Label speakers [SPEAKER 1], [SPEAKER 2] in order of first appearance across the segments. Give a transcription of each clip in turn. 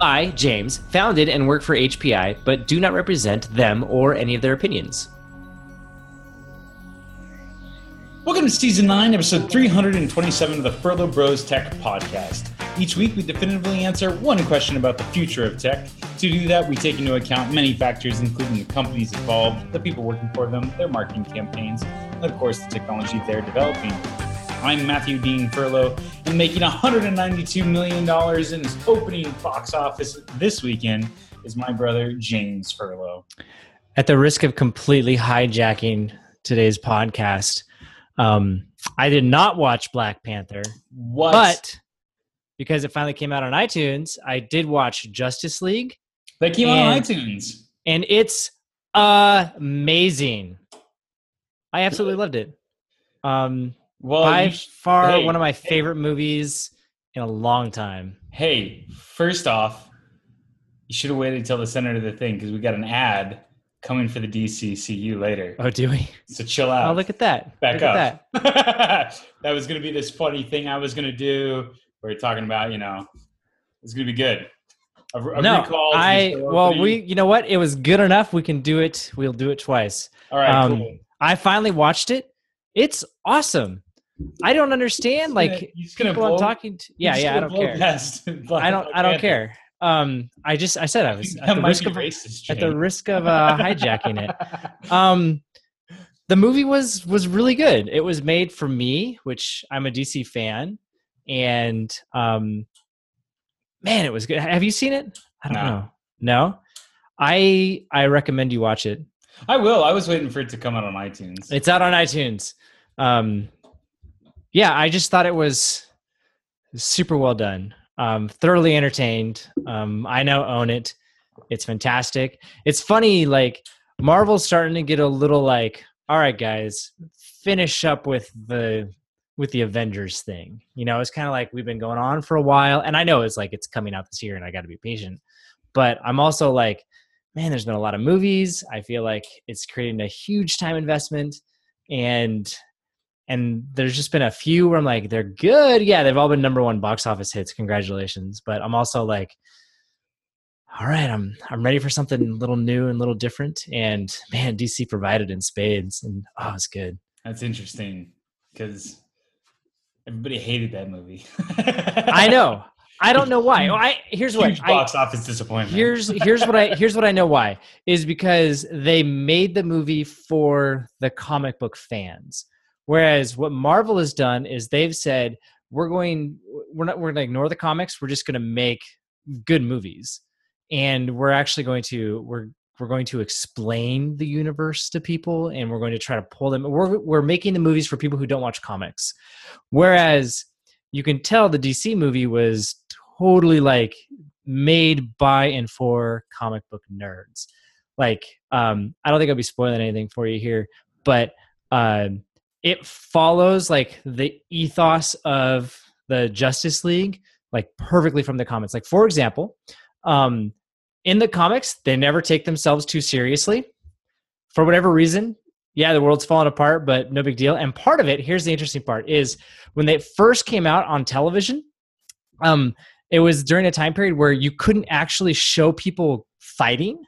[SPEAKER 1] I, James, founded and work for HPI, but do not represent them or any of their opinions.
[SPEAKER 2] Welcome to season 9, episode 327 of the Furlough Bros Tech Podcast. Each week, we definitively answer one question about the future of tech. To do that, we take into account many factors, including the companies involved, the people working for them, their marketing campaigns, and of course, the technology they're developing. I'm Matthew Dean Furlough, and making $192 million in his opening box office this weekend is my brother, James Furlough.
[SPEAKER 1] At the risk of completely hijacking today's podcast, um, I did not watch Black Panther.
[SPEAKER 2] What?
[SPEAKER 1] But because it finally came out on iTunes, I did watch Justice League.
[SPEAKER 2] That came out on iTunes.
[SPEAKER 1] And it's amazing. I absolutely loved it. Um, well, by far hey, one of my favorite hey. movies in a long time.
[SPEAKER 2] Hey, first off, you should have waited until the center of the thing because we got an ad coming for the DCCU later.
[SPEAKER 1] Oh, do we?
[SPEAKER 2] So chill out.
[SPEAKER 1] Oh, look at that.
[SPEAKER 2] Back
[SPEAKER 1] look
[SPEAKER 2] up. that. that was going to be this funny thing I was going to do. We are talking about, you know, it's going to be good.
[SPEAKER 1] A, a no, I well, we you know what? It was good enough. We can do it. We'll do it twice.
[SPEAKER 2] All right, um, cool.
[SPEAKER 1] I finally watched it. It's awesome. I don't understand. Gonna, like people blow, I'm talking to. Yeah, yeah. I don't care. I don't. I don't care. Um, I just I said I was at the risk of racist, at the risk of uh, hijacking it. Um, the movie was was really good. It was made for me, which I'm a DC fan, and um, man, it was good. Have you seen it? I don't no. know. No, I I recommend you watch it.
[SPEAKER 2] I will. I was waiting for it to come out on iTunes.
[SPEAKER 1] It's out on iTunes. Um, yeah, I just thought it was super well done. Um, thoroughly entertained. Um, I now own it. It's fantastic. It's funny, like Marvel's starting to get a little like, all right, guys, finish up with the with the Avengers thing. You know, it's kind of like we've been going on for a while, and I know it's like it's coming out this year, and I got to be patient. But I'm also like, man, there's been a lot of movies. I feel like it's creating a huge time investment, and and there's just been a few where I'm like, they're good. Yeah, they've all been number one box office hits. Congratulations. But I'm also like, all right, I'm I'm ready for something a little new and a little different. And man, DC provided in spades, and oh, it's good.
[SPEAKER 2] That's interesting because everybody hated that movie.
[SPEAKER 1] I know. I don't know why. I here's what
[SPEAKER 2] box I, office disappointment.
[SPEAKER 1] Here's here's what I here's what I know why is because they made the movie for the comic book fans. Whereas what Marvel has done is they've said we're going we're not we're going to ignore the comics. We're just going to make good movies, and we're actually going to we're we're going to explain the universe to people and we're going to try to pull them we're, we're making the movies for people who don't watch comics. Whereas you can tell the dc movie was totally like made by and for comic book nerds. Like um i don't think i'll be spoiling anything for you here but uh, it follows like the ethos of the Justice League like perfectly from the comics. Like for example, um, in the comics, they never take themselves too seriously for whatever reason. Yeah, the world's falling apart, but no big deal. And part of it, here's the interesting part, is when they first came out on television, um, it was during a time period where you couldn't actually show people fighting.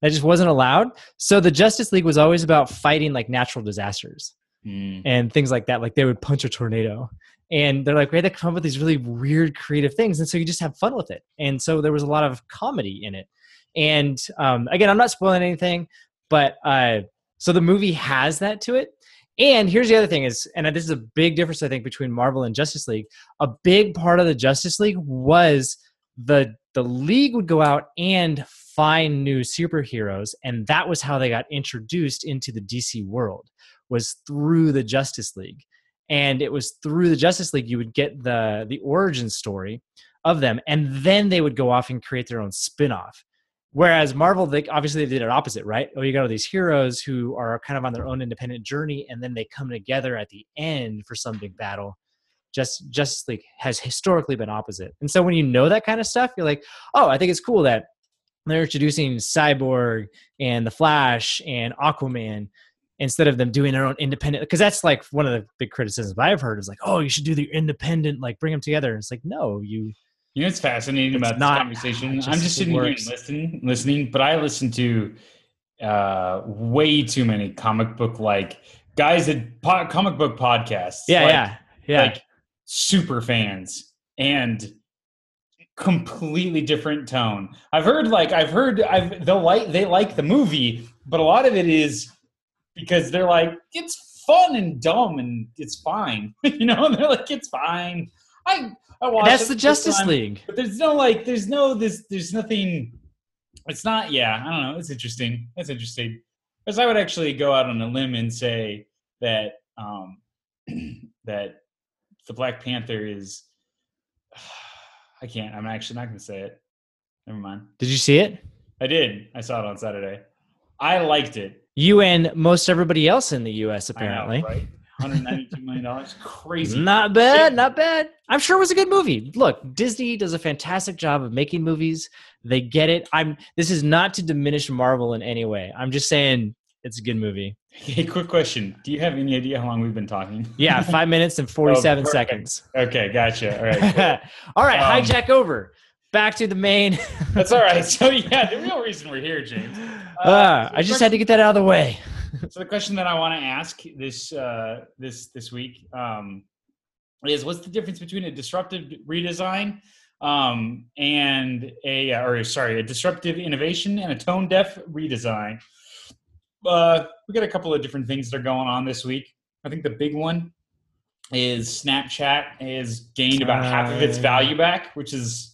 [SPEAKER 1] That just wasn't allowed. So the Justice League was always about fighting like natural disasters mm. and things like that. Like they would punch a tornado. And they're like, we had to come up with these really weird, creative things. And so you just have fun with it. And so there was a lot of comedy in it. And um, again, I'm not spoiling anything, but uh, so the movie has that to it. And here's the other thing is, and this is a big difference, I think, between Marvel and Justice League. A big part of the Justice League was the the league would go out and find new superheroes and that was how they got introduced into the DC world was through the Justice League. And it was through the Justice League you would get the the origin story of them, and then they would go off and create their own spin-off. Whereas Marvel, they obviously they did it opposite, right? Oh, you got all these heroes who are kind of on their own independent journey, and then they come together at the end for some big battle. Just Justice League has historically been opposite, and so when you know that kind of stuff, you're like, oh, I think it's cool that they're introducing Cyborg and the Flash and Aquaman instead of them doing their own independent because that's like one of the big criticisms i've heard is like oh you should do the independent like bring them together and it's like no you
[SPEAKER 2] You know, it's fascinating
[SPEAKER 1] It's
[SPEAKER 2] about
[SPEAKER 1] not-
[SPEAKER 2] this conversation.
[SPEAKER 1] it
[SPEAKER 2] I'm
[SPEAKER 1] just
[SPEAKER 2] just sitting here and listening, listening, but I listen to uh, way too many comic book like guys that po- comic book podcasts.
[SPEAKER 1] Yeah,
[SPEAKER 2] like,
[SPEAKER 1] yeah, yeah.
[SPEAKER 2] like super fans and completely different tone. I've heard like I've heard I've they'll like they like the movie, but a lot of it is because they're like it's fun and dumb and it's fine, you know. And they're like it's fine. I I watched
[SPEAKER 1] That's the Justice League.
[SPEAKER 2] but there's no like there's no this there's nothing. It's not yeah I don't know. It's interesting. It's interesting because I would actually go out on a limb and say that um that the Black Panther is. I can't. I'm actually not going to say it. Never mind.
[SPEAKER 1] Did you see it?
[SPEAKER 2] I did. I saw it on Saturday. I liked it.
[SPEAKER 1] You and most everybody else in the U.S.
[SPEAKER 2] I know,
[SPEAKER 1] apparently.
[SPEAKER 2] right? 192 million dollars. Crazy.
[SPEAKER 1] Not bad,
[SPEAKER 2] Shit.
[SPEAKER 1] not bad. I'm sure it was a good movie. Look, Disney does a fantastic job of making movies. They get it. I'm this is not to diminish Marvel in any way. I'm just saying it's a good movie.
[SPEAKER 2] Hey, quick question. Do you have any idea how long we've been talking?
[SPEAKER 1] Yeah, five minutes and 47
[SPEAKER 2] Oh,
[SPEAKER 1] seconds.
[SPEAKER 2] Okay, gotcha. All right. cool.
[SPEAKER 1] all right,
[SPEAKER 2] Um,
[SPEAKER 1] hijack over. Back to the main.
[SPEAKER 2] That's all right. So yeah, the real reason we're here, James.
[SPEAKER 1] Uh,
[SPEAKER 2] so
[SPEAKER 1] I just had to get that out of the way.
[SPEAKER 2] So the question that I want to ask this uh, this this week um, is, what's the difference between a disruptive redesign um, and a, or sorry, a disruptive innovation and a tone deaf redesign? Uh, we got a couple of different things that are going on this week. I think the big one is Snapchat has gained about half of its
[SPEAKER 1] Uh,
[SPEAKER 2] value back, which is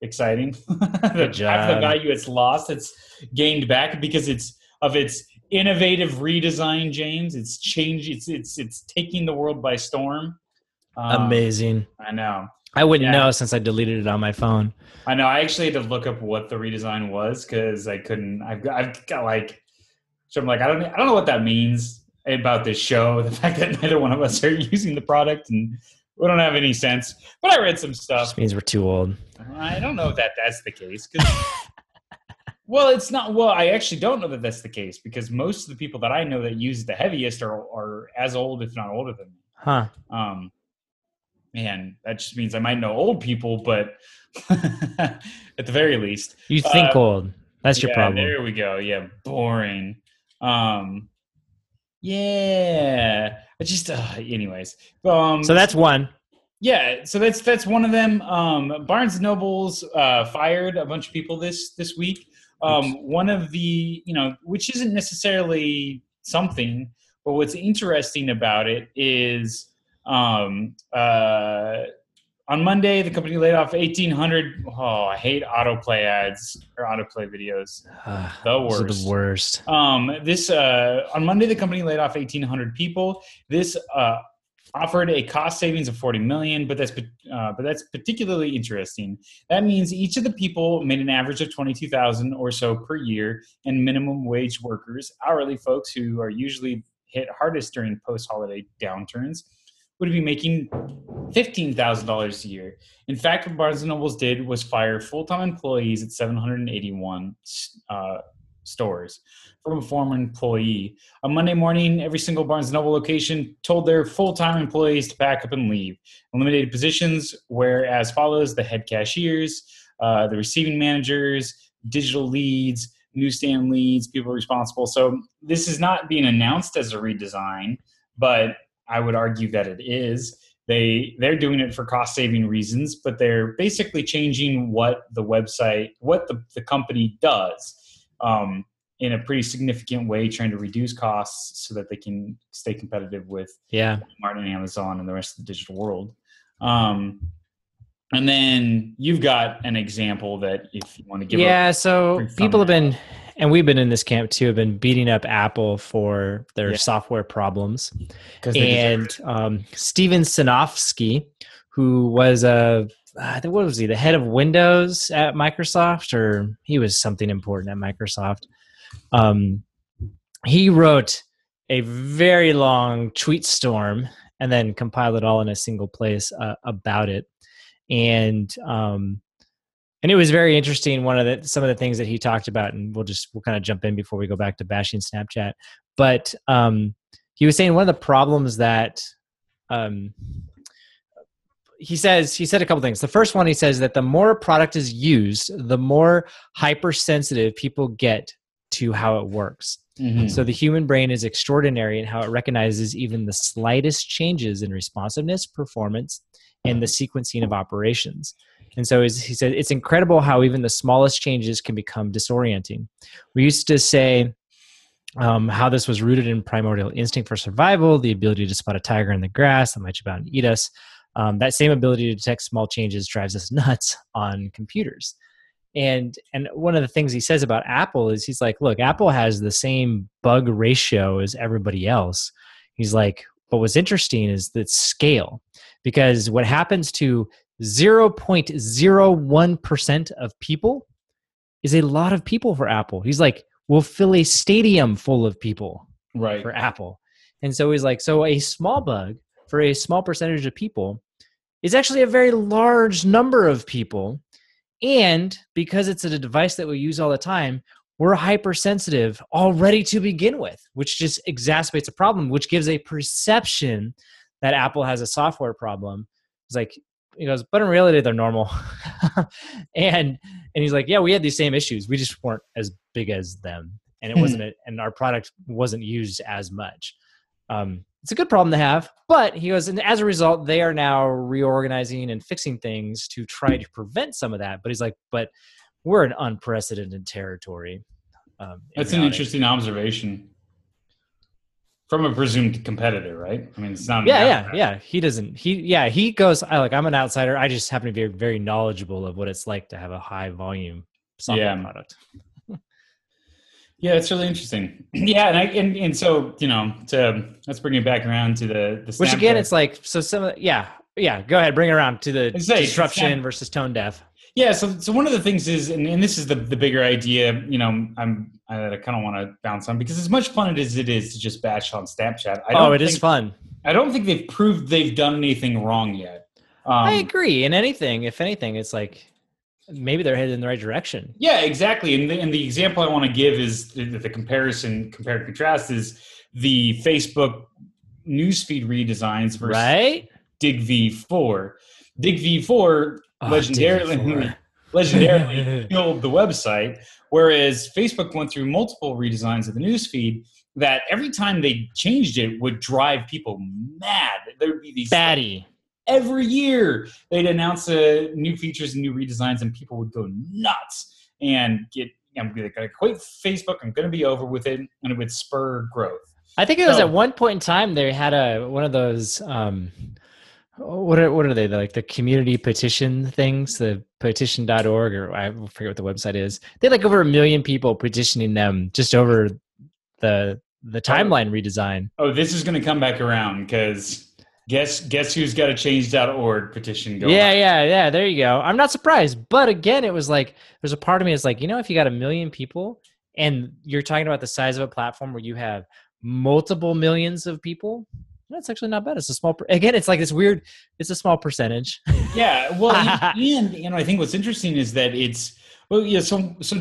[SPEAKER 2] exciting. the,
[SPEAKER 1] Good
[SPEAKER 2] Half
[SPEAKER 1] job.
[SPEAKER 2] the value it's lost, it's gained back because it's of its innovative redesign. James, it's changed. It's it's it's taking the world by storm. Um,
[SPEAKER 1] Amazing.
[SPEAKER 2] I know.
[SPEAKER 1] I wouldn't
[SPEAKER 2] yeah.
[SPEAKER 1] know since I deleted it on my phone.
[SPEAKER 2] I know. I actually had to look up what the redesign was because I couldn't. I've got, I've got like, so I'm like, I don't, I don't know what that means about this show. The fact that neither one of us are using the product and we don't have any sense. But I read some stuff.
[SPEAKER 1] Just means we're too old.
[SPEAKER 2] I don't know if that that's the case. well, it's not. Well, I actually don't know that that's the case because most of the people that I know that use the heaviest are are as old, if not older than me.
[SPEAKER 1] Huh.
[SPEAKER 2] Um, man, that just means I might know old people, but at the very least,
[SPEAKER 1] You think
[SPEAKER 2] Uh,
[SPEAKER 1] old. That's your
[SPEAKER 2] yeah,
[SPEAKER 1] problem.
[SPEAKER 2] There we go. Yeah, boring. Um, yeah. I just, uh, anyways. Um,
[SPEAKER 1] So that's one.
[SPEAKER 2] yeah. So that's that's one of them. Um, Barnes and Nobles uh, fired a bunch of people this this week. Um, one of the you know, which isn't necessarily something, but what's interesting about it is um, uh, on Monday the company laid off eighteen hundred. Oh, I hate autoplay ads or autoplay videos.
[SPEAKER 1] Uh,
[SPEAKER 2] The worst.
[SPEAKER 1] the worst.
[SPEAKER 2] Um, this uh, on Monday, the company laid off 1,800 people. This uh, offered a cost savings of 40 million, but that's uh, but that's particularly interesting. That means each of the people made an average of 22,000 or so per year, and minimum wage workers, hourly folks who are usually hit hardest during post-holiday downturns, would be making $15,000 a year. In fact, what Barnes & Nobles did was fire full-time employees at 781 uh, stores from a former employee. On Monday morning, every single Barnes & Noble location told their full-time employees to pack up and leave. Eliminated positions were as follows: the head cashiers, uh, the receiving managers, digital leads, newsstand leads, people responsible. So this is not being announced as a redesign, but I would argue that it is. They they're doing it for cost saving reasons, but they're basically changing what the website, what the, the company does um, in a pretty significant way, trying to reduce costs so that they can stay competitive with
[SPEAKER 1] Yeah.
[SPEAKER 2] Walmart and Amazon and the rest of the digital world. Um, and then you've got an example that if you want to give,
[SPEAKER 1] yeah. So people have been, and we've been in this camp too, have been beating up Apple for their
[SPEAKER 2] Yeah.
[SPEAKER 1] software problems.
[SPEAKER 2] because they deserve
[SPEAKER 1] and um, Steven Sinofsky, who was a think what was he the head of Windows at Microsoft, or he was something important at Microsoft. Um, he wrote a very long tweet storm and then compiled it all in a single place uh, about it, and um, and it was very interesting. One of the some of the things that he talked about, and we'll just we'll kind of jump in before we go back to bashing Snapchat, but um, he was saying one of the problems that um, he says he said a couple things. The first one he says that the more a product is used, the more hypersensitive people get to how it works. Mm-hmm. So the human brain is extraordinary in how it recognizes even the slightest changes in responsiveness, performance, and the sequencing of operations. And so he said, it's incredible how even the smallest changes can become disorienting. We used to say um, how this was rooted in primordial instinct for survival, the ability to spot a tiger in the grass that might jump out and eat us. Um, that same ability to detect small changes drives us nuts on computers and and one of the things he says about apple is he's like look apple has the same bug ratio as everybody else he's like but what's interesting is the scale because what happens to 0.01% of people is a lot of people for apple. He's like we'll fill a stadium full of people
[SPEAKER 2] right.
[SPEAKER 1] for apple. And so he's like so a small bug for a small percentage of people is actually a very large number of people. And because it's a device that we use all the time, we're hypersensitive already to begin with, which just exacerbates a problem, which gives a perception that Apple has a software problem. It's like, he goes, but in reality, they're normal. and and he's like, yeah, we had these same issues. We just weren't as big as them, and it hmm. wasn't, a, and our product wasn't used as much. Um, it's a good problem to have. But he goes, and as a result, they are now reorganizing and fixing things to try to prevent some of that. But he's like, but we're in unprecedented territory.
[SPEAKER 2] Um, That's an interesting observation from a presumed competitor, right? I mean, it's not.
[SPEAKER 1] Yeah, yeah, yeah. He doesn't. He yeah. He goes. I like. I'm an outsider. I just happen to be very knowledgeable of what it's like to have a high volume software yeah. product.
[SPEAKER 2] Yeah, it's really interesting. Yeah, and I and, and so you know to let's bring it back around to the the
[SPEAKER 1] which again it's like so some yeah yeah go ahead bring it around to the say, disruption versus tone deaf.
[SPEAKER 2] Yeah, so so one of the things is, and, and this is the the bigger idea. You know, I'm I, I kind of want to bounce on because as much fun as it is to just bash on Snapchat.
[SPEAKER 1] I don't oh, it think, is fun.
[SPEAKER 2] I don't think they've proved they've done anything wrong yet.
[SPEAKER 1] Um, I agree. In anything, if anything, it's like maybe they're headed in the right direction.
[SPEAKER 2] Yeah, exactly. And the, and the example I want to give is the, the comparison, compare and contrast is the Facebook newsfeed redesigns versus
[SPEAKER 1] right?
[SPEAKER 2] Digg V4. Digg V4 oh, legendarily, legendarily killed the website, whereas Facebook went through multiple redesigns of the newsfeed that every time they changed it would drive people mad. There would be these
[SPEAKER 1] batty
[SPEAKER 2] every year they'd announce uh, new features and new redesigns, and people would go nuts and get. I'm going to quit Facebook. I'm going to be over with it, and it would spur growth.
[SPEAKER 1] I think it was so, at one point in time they had a one of those. Um, what are what are they like the community petition things the petition.org or i forget what the website is they had like over a million people petitioning them just over the the oh. timeline oh, redesign
[SPEAKER 2] oh this is going to come back around because Guess guess who's got a change.org petition going?
[SPEAKER 1] Yeah, yeah, yeah. There you go. I'm not surprised. But again, it was like there's a part of me is like, you know, if you got a million people and you're talking about the size of a platform where you have multiple millions of people, that's actually not bad. It's a small again, it's like this weird, it's a small percentage.
[SPEAKER 2] Yeah. Well, and you know, I think what's interesting is that it's well, yeah, so so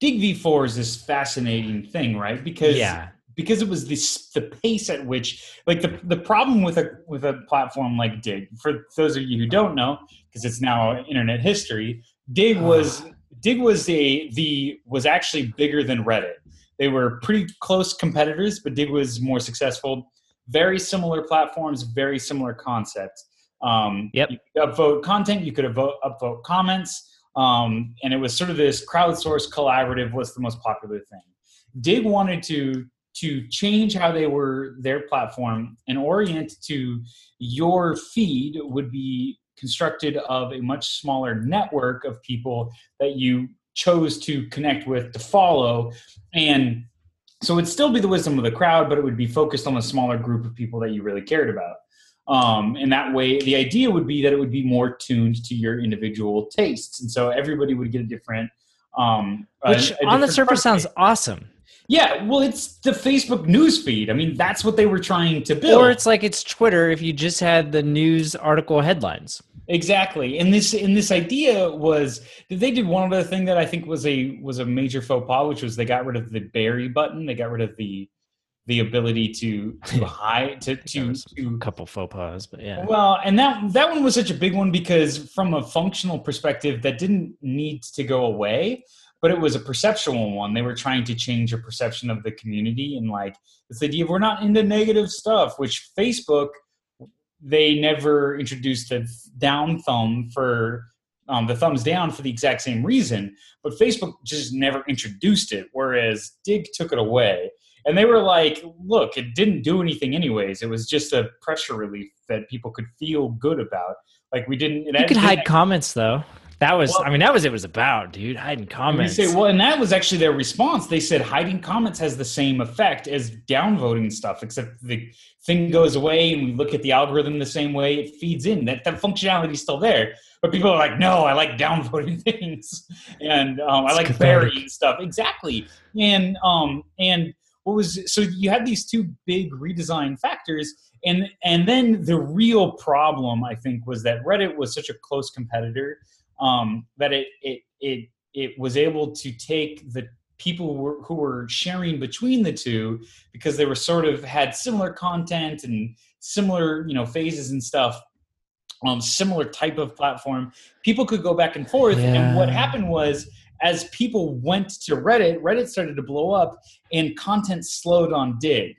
[SPEAKER 2] Digg V4 is this fascinating thing, right? Because
[SPEAKER 1] yeah
[SPEAKER 2] because it was this the pace at which like the the problem with a with a platform like Digg for those of you who don't know because it's now internet history Digg was Digg was a the was actually bigger than Reddit. They were pretty close competitors, but Digg was more successful. Very similar platforms, very similar concepts. Um,
[SPEAKER 1] yep.
[SPEAKER 2] You could upvote content, you could upvote, upvote comments, um, and it was sort of this crowdsourced collaborative. What's the most popular thing? Digg wanted to to change how they were their platform and orient to your feed would be constructed of a much smaller network of people that you chose to connect with to follow and so it'd still be the wisdom of the crowd but it would be focused on a smaller group of people that you really cared about. Um, and that way the idea would be that it would be more tuned to your individual tastes. And so everybody would get a different um,
[SPEAKER 1] which a, a on the surface sounds awesome
[SPEAKER 2] yeah, well, it's the Facebook news feed. I mean, that's what they were trying to build.
[SPEAKER 1] Or it's like it's Twitter if you just had the news article headlines.
[SPEAKER 2] Exactly, and this and this idea was they did one other thing that I think was a was a major faux pas, which was they got rid of the bury button. They got rid of the the ability to to hide to to, to
[SPEAKER 1] a couple faux pas, but yeah.
[SPEAKER 2] well, and that that one was such a big one because from a functional perspective, that didn't need to go away, but it was a perceptual one. They were trying to change a perception of the community and like this idea of we're not into negative stuff, which Facebook they never introduced a down thumb for um, the thumbs down for the exact same reason, but Facebook just never introduced it, whereas Digg took it away and they were like, look, it didn't do anything anyways. It was just a pressure relief that people could feel good about. Like we didn't.
[SPEAKER 1] you could hide comments though. That was, well, I mean, that was it was about, dude. Hiding comments.
[SPEAKER 2] Say, well, and that was actually their response. They said hiding comments has the same effect as downvoting stuff, except the thing goes away and we look at the algorithm the same way. It feeds in. That that functionality is still there, but people are like, no, I like downvoting things, and um, I like burying stuff. Exactly, and um, and what was so you had these two big redesign factors and and then the real problem i think was that reddit was such a close competitor um, that it it it it was able to take the people who were, who were sharing between the two because they were sort of had similar content and similar you know phases and stuff um, similar type of platform people could go back and forth yeah. and what happened was as people went to Reddit, Reddit started to blow up and content slowed on Digg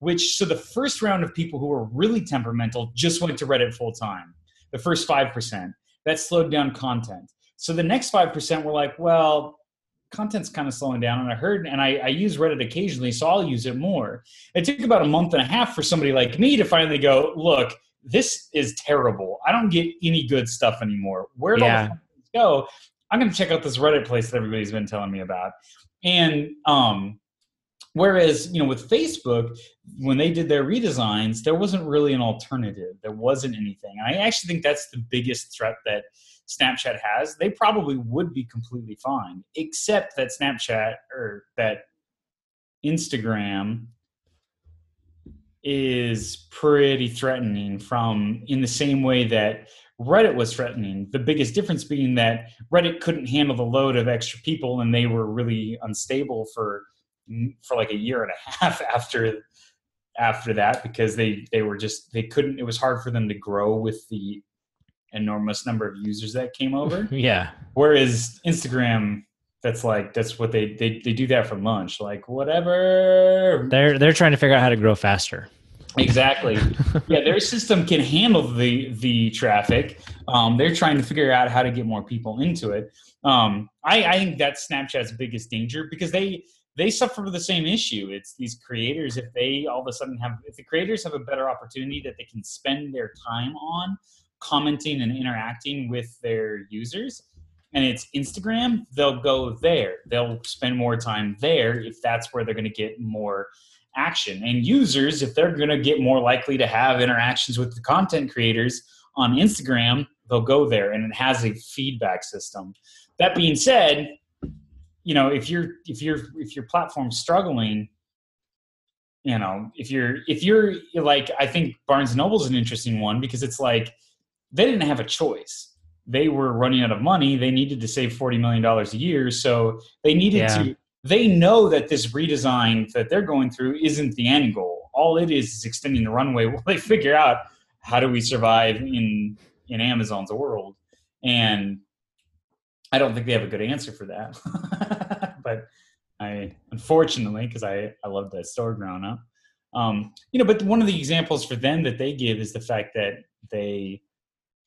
[SPEAKER 2] Which, so the first round of people who were really temperamental just went to Reddit full time. The first 5%. That slowed down content. So the next 5% were like, well, content's kind of slowing down. And I heard, and I, I use Reddit occasionally, so I'll use it more. It took about a month and a half for somebody like me to finally go, look, this is terrible. I don't get any good stuff anymore. Where do yeah. all the go? I'm going to check out this Reddit place that everybody's been telling me about. And um, whereas, you know, with Facebook, when they did their redesigns, there wasn't really an alternative. There wasn't anything. And I actually think that's the biggest threat that Snapchat has. They probably would be completely fine, except that Snapchat or that Instagram is pretty threatening from in the same way that Reddit was threatening. The biggest difference being that Reddit couldn't handle the load of extra people, and they were really unstable for for like a year and a half after after that because they they were just they couldn't. It was hard for them to grow with the enormous number of users that came over.
[SPEAKER 1] yeah.
[SPEAKER 2] Whereas Instagram, that's like that's what they they they do that for lunch. Like whatever.
[SPEAKER 1] They're they're trying to figure out how to grow faster.
[SPEAKER 2] Exactly. yeah, their system can handle the the traffic. Um, they're trying to figure out how to get more people into it. Um, I, I think that's Snapchat's biggest danger because they they suffer the same issue. It's these creators if they all of a sudden have if the creators have a better opportunity that they can spend their time on commenting and interacting with their users and it's Instagram, they'll go there. They'll spend more time there if that's where they're going to get more action. And users, if they're going to get more likely to have interactions with the content creators on Instagram, they'll go there and it has a feedback system. That being said, you know, if you're if you're if your platform's struggling, you know, if you're if you're like I think Barnes and Noble's an interesting one because it's like they didn't have a choice. They were running out of money. They needed to save $40 million a year. So they needed yeah. to they know that this redesign that they're going through isn't the end goal. All it is is extending the runway while they figure out how do we survive in in Amazon's world. And I don't think they have a good answer for that. but I unfortunately, because I, I loved that store growing up. Um, you know, but one of the examples for them that they give is the fact that they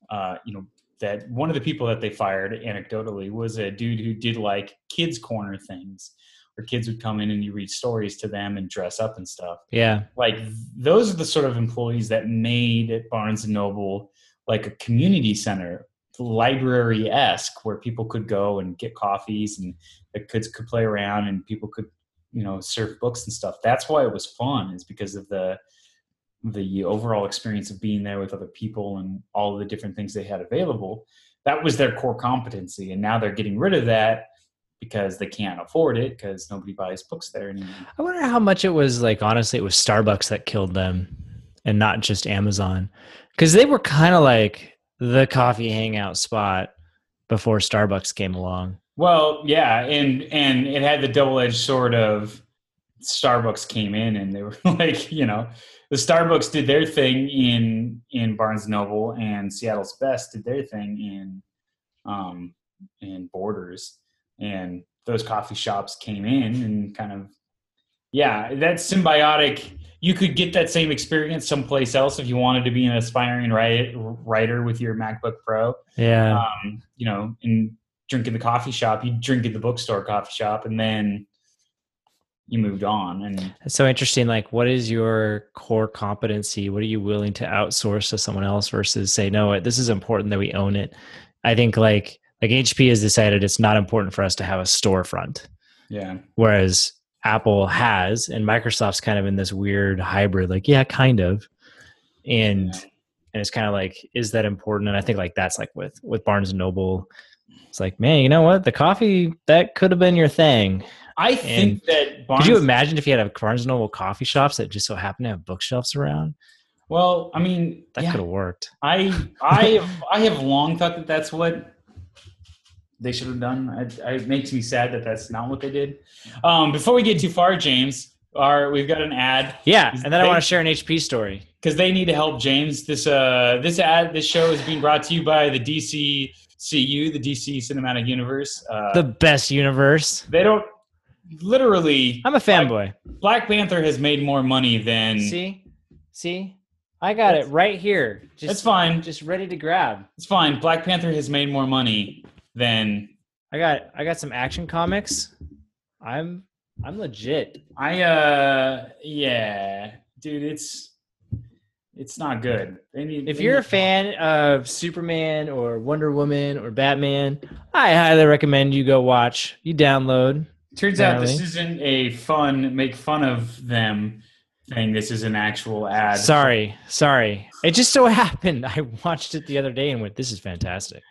[SPEAKER 2] uh, you know, that one of the people that they fired anecdotally was a dude who did like kids corner things where kids would come in and you read stories to them and dress up and stuff
[SPEAKER 1] yeah
[SPEAKER 2] like those are the sort of employees that made at barnes and noble like a community center library-esque where people could go and get coffees and the kids could play around and people could you know surf books and stuff. That's why it was fun is because of the the overall experience of being there with other people and all the different things they had available. That was their core competency and now they're getting rid of that because they can't afford it because nobody buys books there anymore.
[SPEAKER 1] I wonder how much it was like honestly it was starbucks that killed them and not just amazon. Because they were kind of like the coffee hangout spot before starbucks came along?
[SPEAKER 2] Well yeah and and it had the double-edged sword of Starbucks came in and they were like, you know, the Starbucks did their thing in in Barnes Noble, and Seattle's Best did their thing in um, in Borders, and those coffee shops came in and kind of yeah, that's symbiotic. You could get that same experience someplace else if you wanted to be an aspiring writer with your MacBook Pro.
[SPEAKER 1] Yeah,
[SPEAKER 2] um, you know, and drink in the coffee shop. You drink in the bookstore coffee shop, and then you moved on and
[SPEAKER 1] it's so interesting like what is your core competency what are you willing to outsource to someone else versus say no this is important that we own it i think like like hp has decided it's not important for us to have a storefront
[SPEAKER 2] yeah
[SPEAKER 1] whereas apple has and microsoft's kind of in this weird hybrid like yeah kind of and yeah. and it's kind of like is that important and i think like that's like with with barnes and noble it's like man you know what the coffee that could have been your thing
[SPEAKER 2] I think and that
[SPEAKER 1] Barnes, could you imagine if you had a Barnes and Noble coffee shops that just so happen to have bookshelves around?
[SPEAKER 2] Well, I mean,
[SPEAKER 1] that yeah, could have worked.
[SPEAKER 2] I I have, I have long thought that that's what they should have done. I, it makes me sad that that's not what they did. Um, before we get too far, James, our we've got an ad.
[SPEAKER 1] Yeah, and then they, I want to share an HP story
[SPEAKER 2] because they need to help James. This uh this ad this show is being brought to you by the DC CU, the DC Cinematic Universe. Uh,
[SPEAKER 1] the best universe.
[SPEAKER 2] They don't literally
[SPEAKER 1] I'm a fanboy.
[SPEAKER 2] Black, Black, Panther has made more money than
[SPEAKER 1] See? See? I got it right here.
[SPEAKER 2] Just, That's fine.
[SPEAKER 1] Just ready to grab.
[SPEAKER 2] It's fine. Black Panther has made more money than
[SPEAKER 1] I got I got some action comics. I'm I'm legit.
[SPEAKER 2] I uh yeah. Dude, it's it's not good.
[SPEAKER 1] Need, if you're a fan of Superman or Wonder Woman or Batman, I highly recommend you go watch. You download
[SPEAKER 2] Turns Apparently. out this isn't a fun make fun of them thing. This is an actual ad.
[SPEAKER 1] Sorry, sorry. It just so happened I watched it the other day and went, "This is fantastic."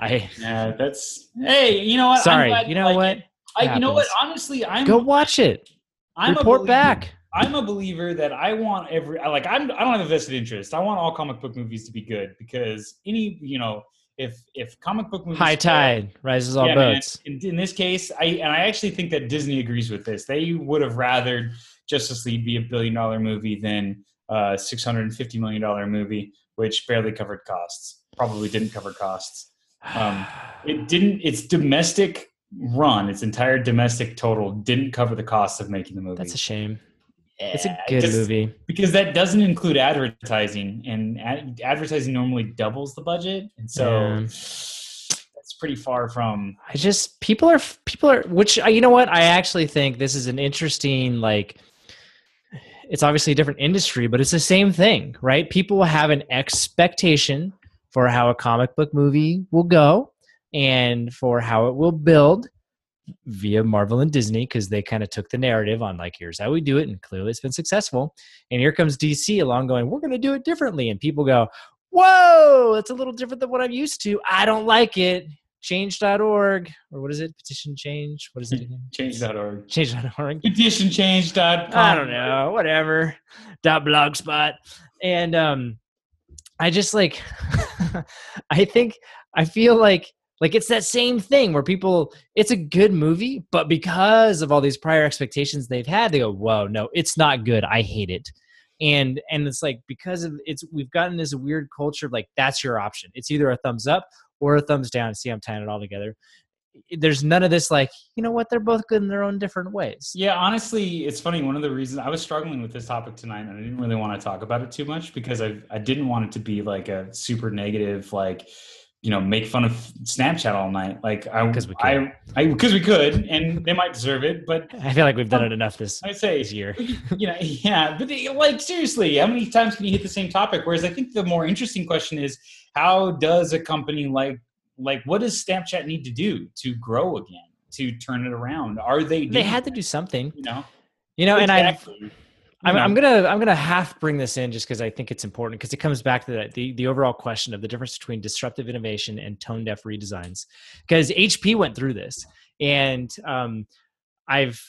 [SPEAKER 1] I
[SPEAKER 2] yeah, that's hey, you know what?
[SPEAKER 1] Sorry, you know what?
[SPEAKER 2] I, you know what? Honestly, I'm
[SPEAKER 1] go watch it. I'm report back.
[SPEAKER 2] I'm a believer that I want every like I'm I don't have a vested interest. I want all comic book movies to be good because any you know if if comic book movies
[SPEAKER 1] high tide rises all yeah, boats.
[SPEAKER 2] Man, in, in, this case, I and I actually think that Disney agrees with this. They would have rather Justice League be a billion dollar movie than a six hundred and fifty million dollar movie, which barely covered costs. Probably didn't cover costs. Um, it didn't. Its domestic run, its entire domestic total, didn't cover the cost of making the movie.
[SPEAKER 1] That's a shame it's a good movie
[SPEAKER 2] because that doesn't include advertising, and ad- advertising normally doubles the budget, and so yeah. that's pretty far from.
[SPEAKER 1] I just people are people are which uh, you know what I actually think this is an interesting like. It's obviously a different industry, but it's the same thing, right? People have an expectation for how a comic book movie will go and for how it will build via Marvel and Disney because they kind of took the narrative on like here's how we do it and clearly it's been successful. And here comes DC along going we're going to do it differently and people go whoa it's a little different than what I'm used to. I don't like it. Change.org or what is it? Petition change. What is it again?
[SPEAKER 2] Change.org.
[SPEAKER 1] Change.org.
[SPEAKER 2] Petition change.com.
[SPEAKER 1] I don't know. Whatever. Dot blogspot. And um I just like I think I feel like like it's that same thing where people, it's a good movie, but because of all these prior expectations they've had, they go, "Whoa, no, it's not good. I hate it." And and it's like because of it's we've gotten this weird culture of like that's your option. It's either a thumbs up or a thumbs down. See, I'm tying it all together. There's none of this like you know what they're both good in their own different ways.
[SPEAKER 2] Yeah, honestly, it's funny. One of the reasons I was struggling with this topic tonight, and I didn't really want to talk about it too much because I I didn't want it to be like a super negative like you know make fun of Snapchat all night. Like I because we could. I because we could, and they might deserve it. But
[SPEAKER 1] I feel like we've done um, it enough this
[SPEAKER 2] I say
[SPEAKER 1] this year.
[SPEAKER 2] You know, yeah, but they, like seriously, how many times can you hit the same topic? Whereas I think the more interesting question is how does a company like like what does Snapchat need to do to grow again to turn it around? Are they?
[SPEAKER 1] They had to do something.
[SPEAKER 2] You know.
[SPEAKER 1] You know, exactly. and I I'm, I'm, gonna I'm gonna half bring this in just because I think it's important because it comes back to the, the, the overall question of the difference between disruptive innovation and tone deaf redesigns. Because HP went through this, and um, I've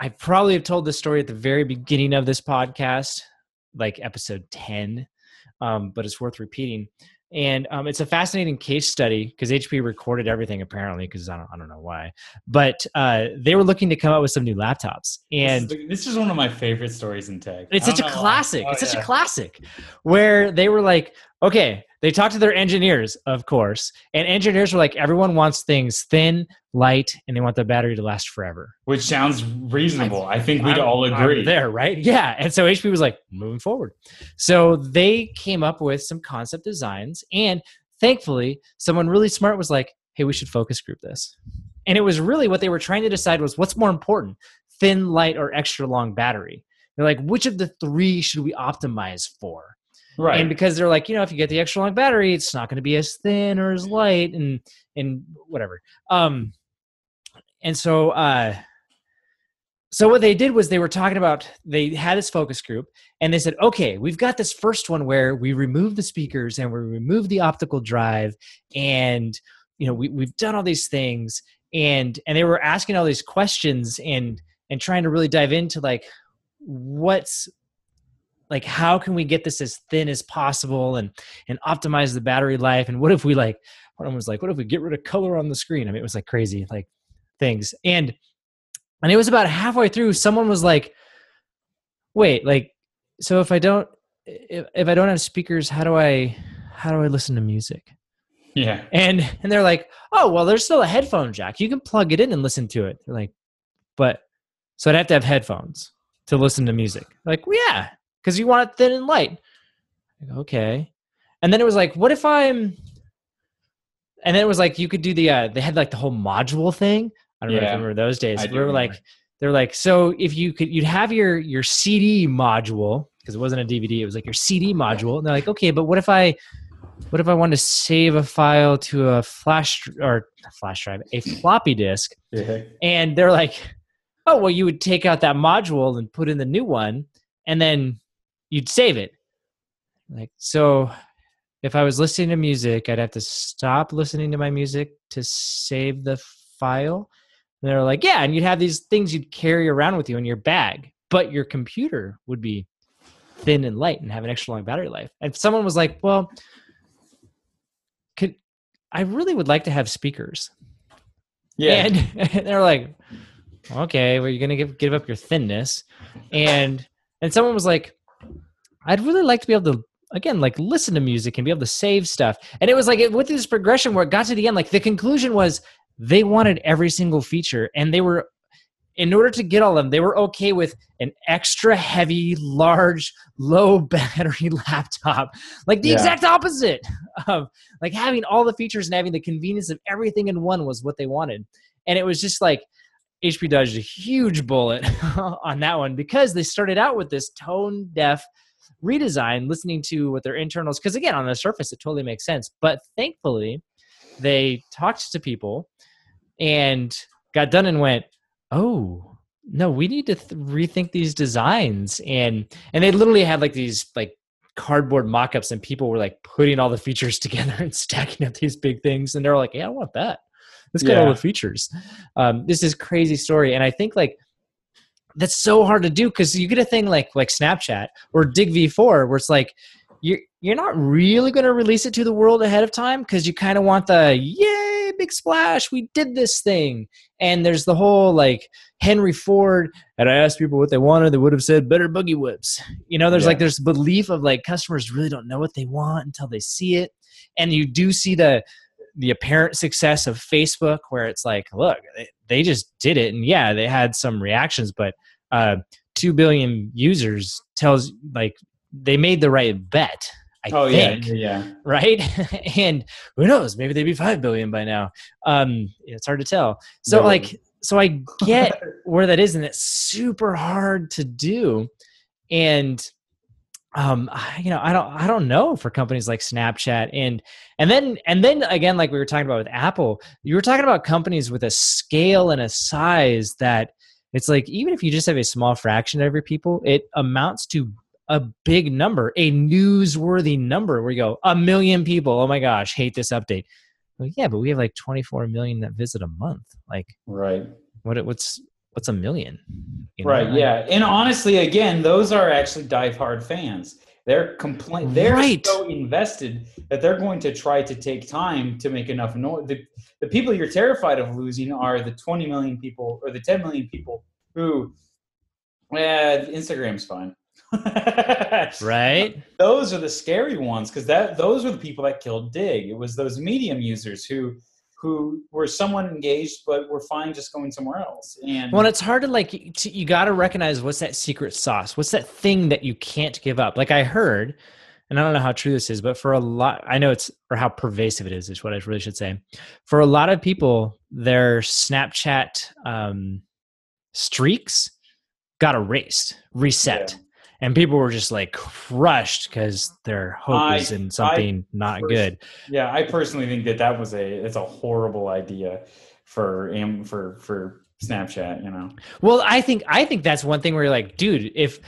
[SPEAKER 1] I probably have told this story at the very beginning of this podcast, like episode ten, um, but it's worth repeating. And um, it's a fascinating case study because HP recorded everything apparently because I don't I don't know why, but uh, they were looking to come out with some new laptops, and
[SPEAKER 2] this is, this is one of my favorite stories in tech.
[SPEAKER 1] it's such a classic. Oh, it's such yeah. a classic, where they were like, okay, they talked to their engineers, of course, and engineers were like, everyone wants things thin, light, and they want the battery to last forever.
[SPEAKER 2] Which sounds reasonable. I think we'd I'm, all agree.
[SPEAKER 1] I'm there, right? Yeah. And so HP was like, moving forward. So they came up with some concept designs, and thankfully, someone really smart was like, hey, we should focus group this. And it was really what they were trying to decide was what's more important, thin, light, or extra long battery. They're like, which of the three should we optimize for?
[SPEAKER 2] Right.
[SPEAKER 1] And because they're like, you know, if you get the extra long battery, it's not going to be as thin or as light and and whatever. Um and so uh so what they did was they were talking about they had this focus group and they said, "Okay, we've got this first one where we remove the speakers and we remove the optical drive and you know, we we've done all these things and and they were asking all these questions and and trying to really dive into like what's like how can we get this as thin as possible and and optimize the battery life? And what if we like one was like what if we get rid of color on the screen? I mean it was like crazy like things. And and it was about halfway through someone was like wait like so if i don't if, if i don't have speakers how do i how do i listen to music?
[SPEAKER 2] Yeah.
[SPEAKER 1] And and they're like oh well there's still a headphone jack. You can plug it in and listen to it. They're like but so i'd have to have headphones to listen to music. Like well, yeah because you want it thin and light. okay. And then it was like, what if I'm and then it was like you could do the uh they had like the whole module thing. I don't yeah, know if you remember those days. We were like they're like, so if you could you'd have your your CD module, because it wasn't a DVD, it was like your CD module. And they're like, okay, but what if I what if I want to save a file to a flash or a flash drive, a floppy disk? Yeah. And they're like, oh well, you would take out that module and put in the new one, and then you'd save it. Like so if I was listening to music, I'd have to stop listening to my music to save the file. And they're like, yeah, and you'd have these things you'd carry around with you in your bag, but your computer would be thin and light and have an extra long battery life. And someone was like, well, could I really would like to have speakers.
[SPEAKER 2] Yeah.
[SPEAKER 1] And, and they're like, okay, well, you're gonna give give up your thinness. And and someone was like, I'd really like to be able to again like listen to music and be able to save stuff. And it was like it went through this progression where it got to the end. Like the conclusion was they wanted every single feature, and they were in order to get all of them, they were okay with an extra heavy, large, low battery laptop. Like the yeah. exact opposite of like having all the features and having the convenience of everything in one was what they wanted. And it was just like HP dodged a huge bullet on that one because they started out with this tone deaf redesign, listening to what their internals, because again, on the surface, it totally makes sense. But thankfully, they talked to people and got done and went, oh, no, we need to th- rethink these designs. And and they literally had like these like cardboard mock-ups and people were like putting all the features together and stacking up these big things and they're like yeah i want that let's get yeah. all the features um, this is crazy story and i think like that's so hard to do because you get a thing like like Snapchat or Digg V4 where it's like you're you're not really going to release it to the world ahead of time because you kind of want the yay big splash we did this thing. And there's the whole like Henry Ford and I asked people what they wanted they would have said better buggy whips. You know there's yeah. like there's belief of like customers really don't know what they want until they see it. And you do see the the apparent success of Facebook, where it's like, look, they just did it, and yeah, they had some reactions, but uh, two billion users tells like they made the right bet. I oh think,
[SPEAKER 2] yeah, yeah,
[SPEAKER 1] right. and who knows? Maybe they'd be five billion by now. Um, it's hard to tell. So no. like, so I get where that is, and it's super hard to do. And um you know i don't i don't know for companies like snapchat and and then and then again like we were talking about with apple you were talking about companies with a scale and a size that it's like even if you just have a small fraction of your people it amounts to a big number a newsworthy number where you go a million people oh my gosh hate this update. Well yeah but we have like 24 million that visit a month like
[SPEAKER 2] right.
[SPEAKER 1] what it what's what's a million?
[SPEAKER 2] You know? Right. Yeah. And honestly, again, those are actually diehard fans. They're complain. They're
[SPEAKER 1] Right.
[SPEAKER 2] so invested that they're going to try to take time to make enough noise. The, the people you're terrified of losing are the 20 million people or the 10 million people who, yeah, Instagram's fine.
[SPEAKER 1] Right?
[SPEAKER 2] Those are the scary ones because that those were the people that killed Digg. It was those medium users who who were somewhat engaged but were fine just going somewhere else. And
[SPEAKER 1] Well, it's hard to like to, you got to recognize what's that secret sauce. What's that thing that you can't give up? Like I heard, and I don't know how true this is, but for a lot, I know it's or how pervasive it is. Is what I really should say. For a lot of people, their Snapchat um, streaks got erased, reset, and people were just like crushed because their hope
[SPEAKER 2] I-
[SPEAKER 1] was in something not
[SPEAKER 2] pers-
[SPEAKER 1] good.
[SPEAKER 2] Yeah, I personally think that that was a it's a horrible idea for Am- for for Snapchat. You know,
[SPEAKER 1] Well, I think I think that's one thing where you're like, dude, if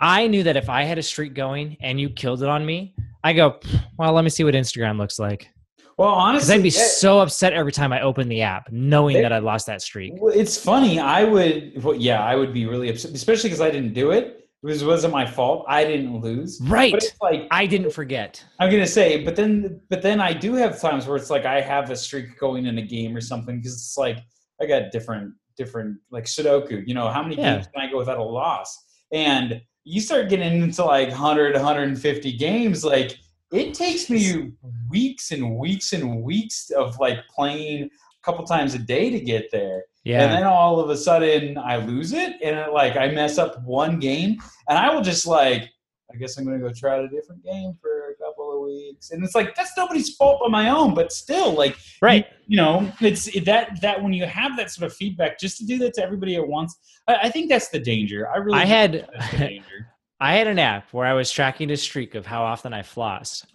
[SPEAKER 1] I knew that if I had a streak going and you killed it on me, I go, well, let me see what Instagram looks like.
[SPEAKER 2] well,
[SPEAKER 1] Because
[SPEAKER 2] honestly,
[SPEAKER 1] I'd be
[SPEAKER 2] it-
[SPEAKER 1] so upset every time I open the app, knowing
[SPEAKER 2] They-
[SPEAKER 1] that I lost that streak.
[SPEAKER 2] well, it's funny. I would, well, yeah, I would be really upset, especially because I didn't do it. It was wasn't my fault. I didn't lose.
[SPEAKER 1] Right.
[SPEAKER 2] But it's like
[SPEAKER 1] I didn't forget.
[SPEAKER 2] I'm gonna say, but then, but then I do have times where it's like I have a streak going in a game or something because it's like I got different, different like Sudoku. You know, how many
[SPEAKER 1] Yeah.
[SPEAKER 2] games can I go without a loss? And you start getting into like 100, 150 games, like it takes me weeks and weeks and weeks of like playing a couple times a day to get there. And then all of a sudden I lose it and it, like I mess up one game and I will just like I guess I'm gonna go try out a different game for a couple of weeks. And it's like that's nobody's fault but my own, but still like
[SPEAKER 1] Right.
[SPEAKER 2] you know, it's that that when you have that sort of feedback, just to do that to everybody at once, I, I think that's the danger. I really
[SPEAKER 1] I had
[SPEAKER 2] that's the danger.
[SPEAKER 1] I had an app where I was tracking a streak of how often I flossed.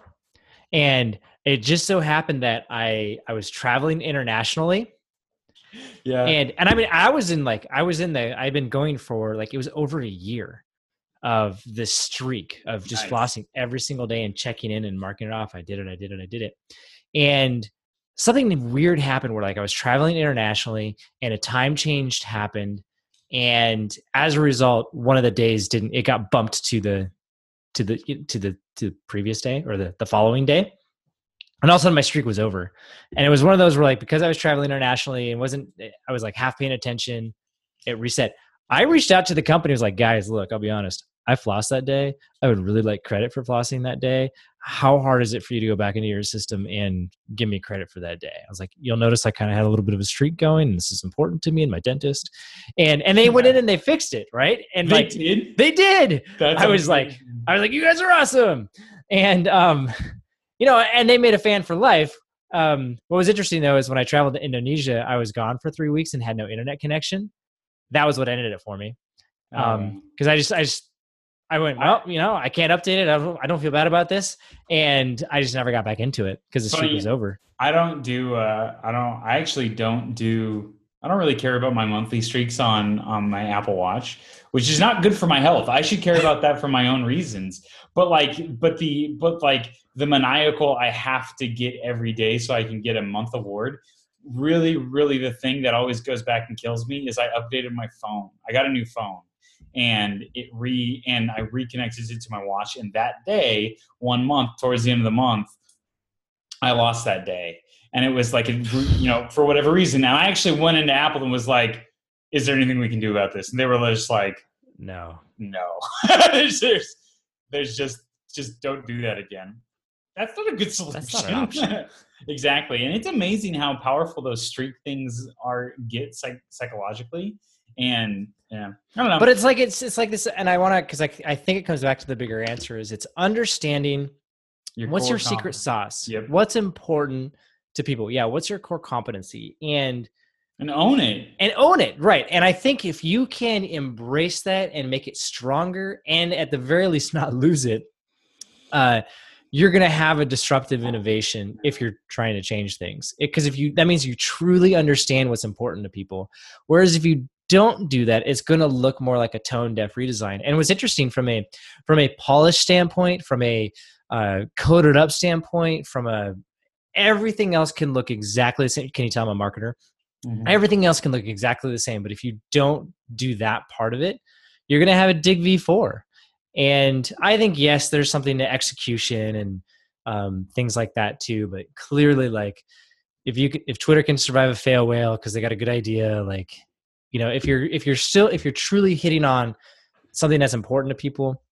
[SPEAKER 1] And it just so happened that I I was traveling internationally
[SPEAKER 2] Yeah.
[SPEAKER 1] and and I mean I was in like I was in the I've been going for like it was over a year of this streak of just
[SPEAKER 2] Nice.
[SPEAKER 1] flossing every single day and checking in and marking it off. I did it, I did it, I did it. And something weird happened where like I was traveling internationally and a time change happened and as a result one of the days didn't it got bumped to the to the to the to the previous day or the the following day and all of a sudden my streak was over. And it was one of those where like because i was traveling internationally and wasn't i was like half paying attention it reset. I reached out to the company was like guys look i'll be honest i flossed that day. I would really like credit for flossing that day. How hard is it for you to go back into your system and give me credit for that day? I was like you'll notice i kind of had a little bit of a streak going and this is important to me and my dentist. And and they went in and they fixed it right? And
[SPEAKER 2] they
[SPEAKER 1] like
[SPEAKER 2] did.
[SPEAKER 1] they did.
[SPEAKER 2] That's
[SPEAKER 1] I was like- I was like, "You guys are awesome," and um, you know, and they made a fan for life. Um, what was interesting though is when I traveled to Indonesia, I was gone for three weeks and had no internet connection. That was what ended it for me.
[SPEAKER 2] Oh,
[SPEAKER 1] Um, because I just, I just, I went, well, you know, I can't update it. I don't, I don't feel bad about this, and I just never got back into it because the streak was over.
[SPEAKER 2] I don't do. Uh, I don't. I actually don't do. I don't really care about my monthly streaks on on my Apple Watch, which is not good for my health. I should care about that for my own reasons. But like, but the but like the maniacal, I have to get every day so I can get a month award. Really, really, the thing that always goes back and kills me is I updated my phone. I got a new phone, and it re and I reconnected it to my watch. And that day, one month towards the end of the month, I lost that day and it was like you know for whatever reason. And i actually went into apple and was like is there anything we can do about this? And they were just like
[SPEAKER 1] No,
[SPEAKER 2] no. There's, there's there's just just don't do that again. That's not a good solution
[SPEAKER 1] That's not an option.
[SPEAKER 2] exactly. And it's amazing how powerful those streak things are get psych- psychologically. And yeah. I don't know.
[SPEAKER 1] But it's like it's it's like this, and I want to because I I think it comes back to the bigger answer is it's understanding what's your secret sauce?
[SPEAKER 2] Yep.
[SPEAKER 1] what's important to people yeah what's your core competency? And
[SPEAKER 2] and own it.
[SPEAKER 1] and own it right and i think if you can embrace that and make it stronger and at the very least not lose it uh you're going to have a disruptive innovation if you're trying to change things. Because if you that means you truly understand what's important to people. Whereas if you don't do that it's going to look more like a tone deaf redesign. And what's interesting from a from a polished standpoint from a uh, coded up standpoint from a everything else can look exactly the same can you tell i'm a marketer
[SPEAKER 2] Mhm.
[SPEAKER 1] everything else can look exactly the same but if you don't do that part of it you're going to have a Digg V4 And I think yes, there's something to execution and um, things like that too. But clearly, like if you if Twitter can survive a fail whale because they got a good idea, like you know, if you're if you're still if you're truly hitting on something that's important to people,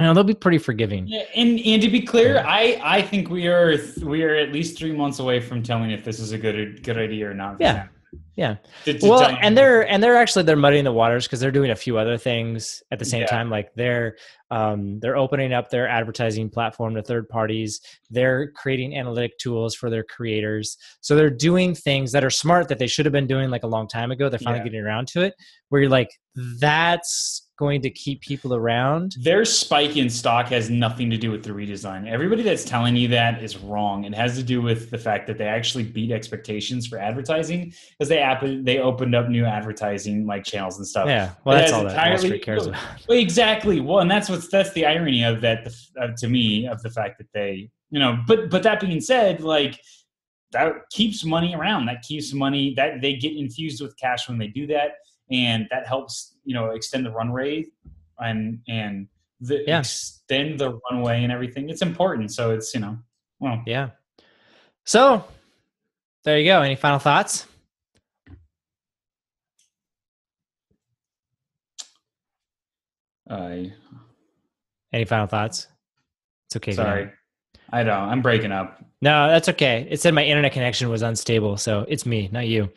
[SPEAKER 1] you know, they'll be pretty forgiving.
[SPEAKER 2] Yeah, and and to be clear, I I think we are we are at least three months away from telling if this is a good good idea or not.
[SPEAKER 1] Yeah. Yeah.
[SPEAKER 2] To- to
[SPEAKER 1] well and they're and they're actually they're muddying the waters because they're doing a few other things at the same
[SPEAKER 2] Yeah.
[SPEAKER 1] time like they're um, they're opening up their advertising platform to third parties they're creating analytic tools for their creators so they're doing things that are smart that they should have been doing like a long time ago they're finally
[SPEAKER 2] Yeah.
[SPEAKER 1] getting around to it where you're like that's going to keep people around
[SPEAKER 2] Their spike in stock has nothing to do with the redesign. Everybody that's telling you that is wrong. It has to do with the fact that they actually beat expectations for advertising because they app- they opened up new advertising like channels and stuff.
[SPEAKER 1] yeah well that's all that Wall Street cares about
[SPEAKER 2] Well, exactly. Well, and that's what's that's the irony of that uh, to me of the fact that they, you know, but but that being said, like that keeps money around. That keeps money that they get infused with cash when they do that, and that helps you know extend the runway and and the
[SPEAKER 1] Yeah.
[SPEAKER 2] extend the runway and everything. It's important. So it's you know, well,
[SPEAKER 1] yeah so there you go any final thoughts
[SPEAKER 2] I
[SPEAKER 1] any final thoughts it's okay
[SPEAKER 2] sorry, I don't. I'm breaking up.
[SPEAKER 1] No, that's okay. It said my internet connection was unstable, so it's me, not you.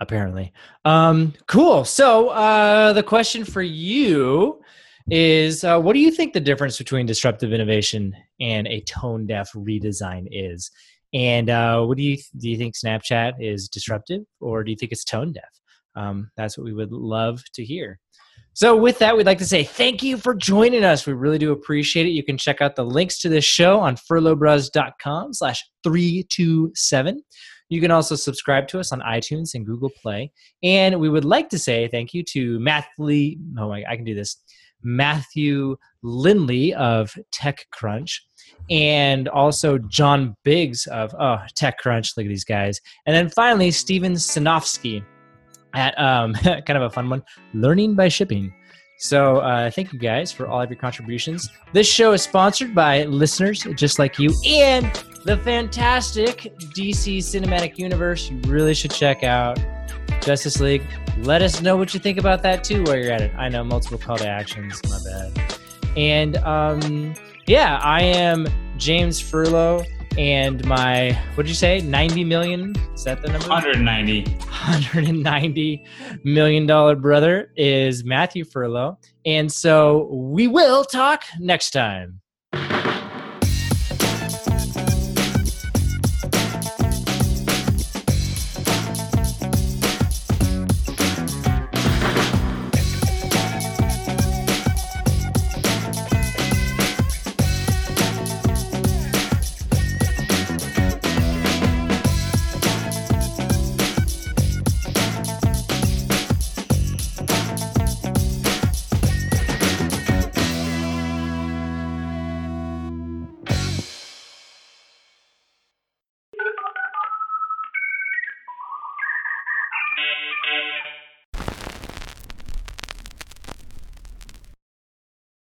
[SPEAKER 1] Apparently. Um, cool. So uh, the question for you is uh, what do you think the difference between disruptive innovation and a tone deaf redesign is? And uh, what do you do you think Snapchat is disruptive or do you think it's tone deaf? Um, that's what we would love to hear. So, with that, we'd like to say thank you for joining us. We really do appreciate it. You can check out the links to this show on furlowbros.com slash 327. You can also subscribe to us on iTunes and Google Play. And we would like to say thank you to Matthew, oh my, I can do this, Matthew Lynley of TechCrunch, and also John Biggs of oh, TechCrunch. Look at these guys. And then finally, Steven Sinofsky at um, kind of a fun one, Learning by Shipping. So uh, thank you guys for all of your contributions. This show is sponsored by listeners just like you and the fantastic DC Cinematic Universe. You really should check out Justice League. Let us know what you think about that too while you're at it. I know multiple call to actions. My bad. And um, yeah, I am James Furlow, and my what did you say? Ninety million? Is that the number?
[SPEAKER 2] 190.
[SPEAKER 1] 190 million dollar brother is Matthew Furlow. And so we will talk next time.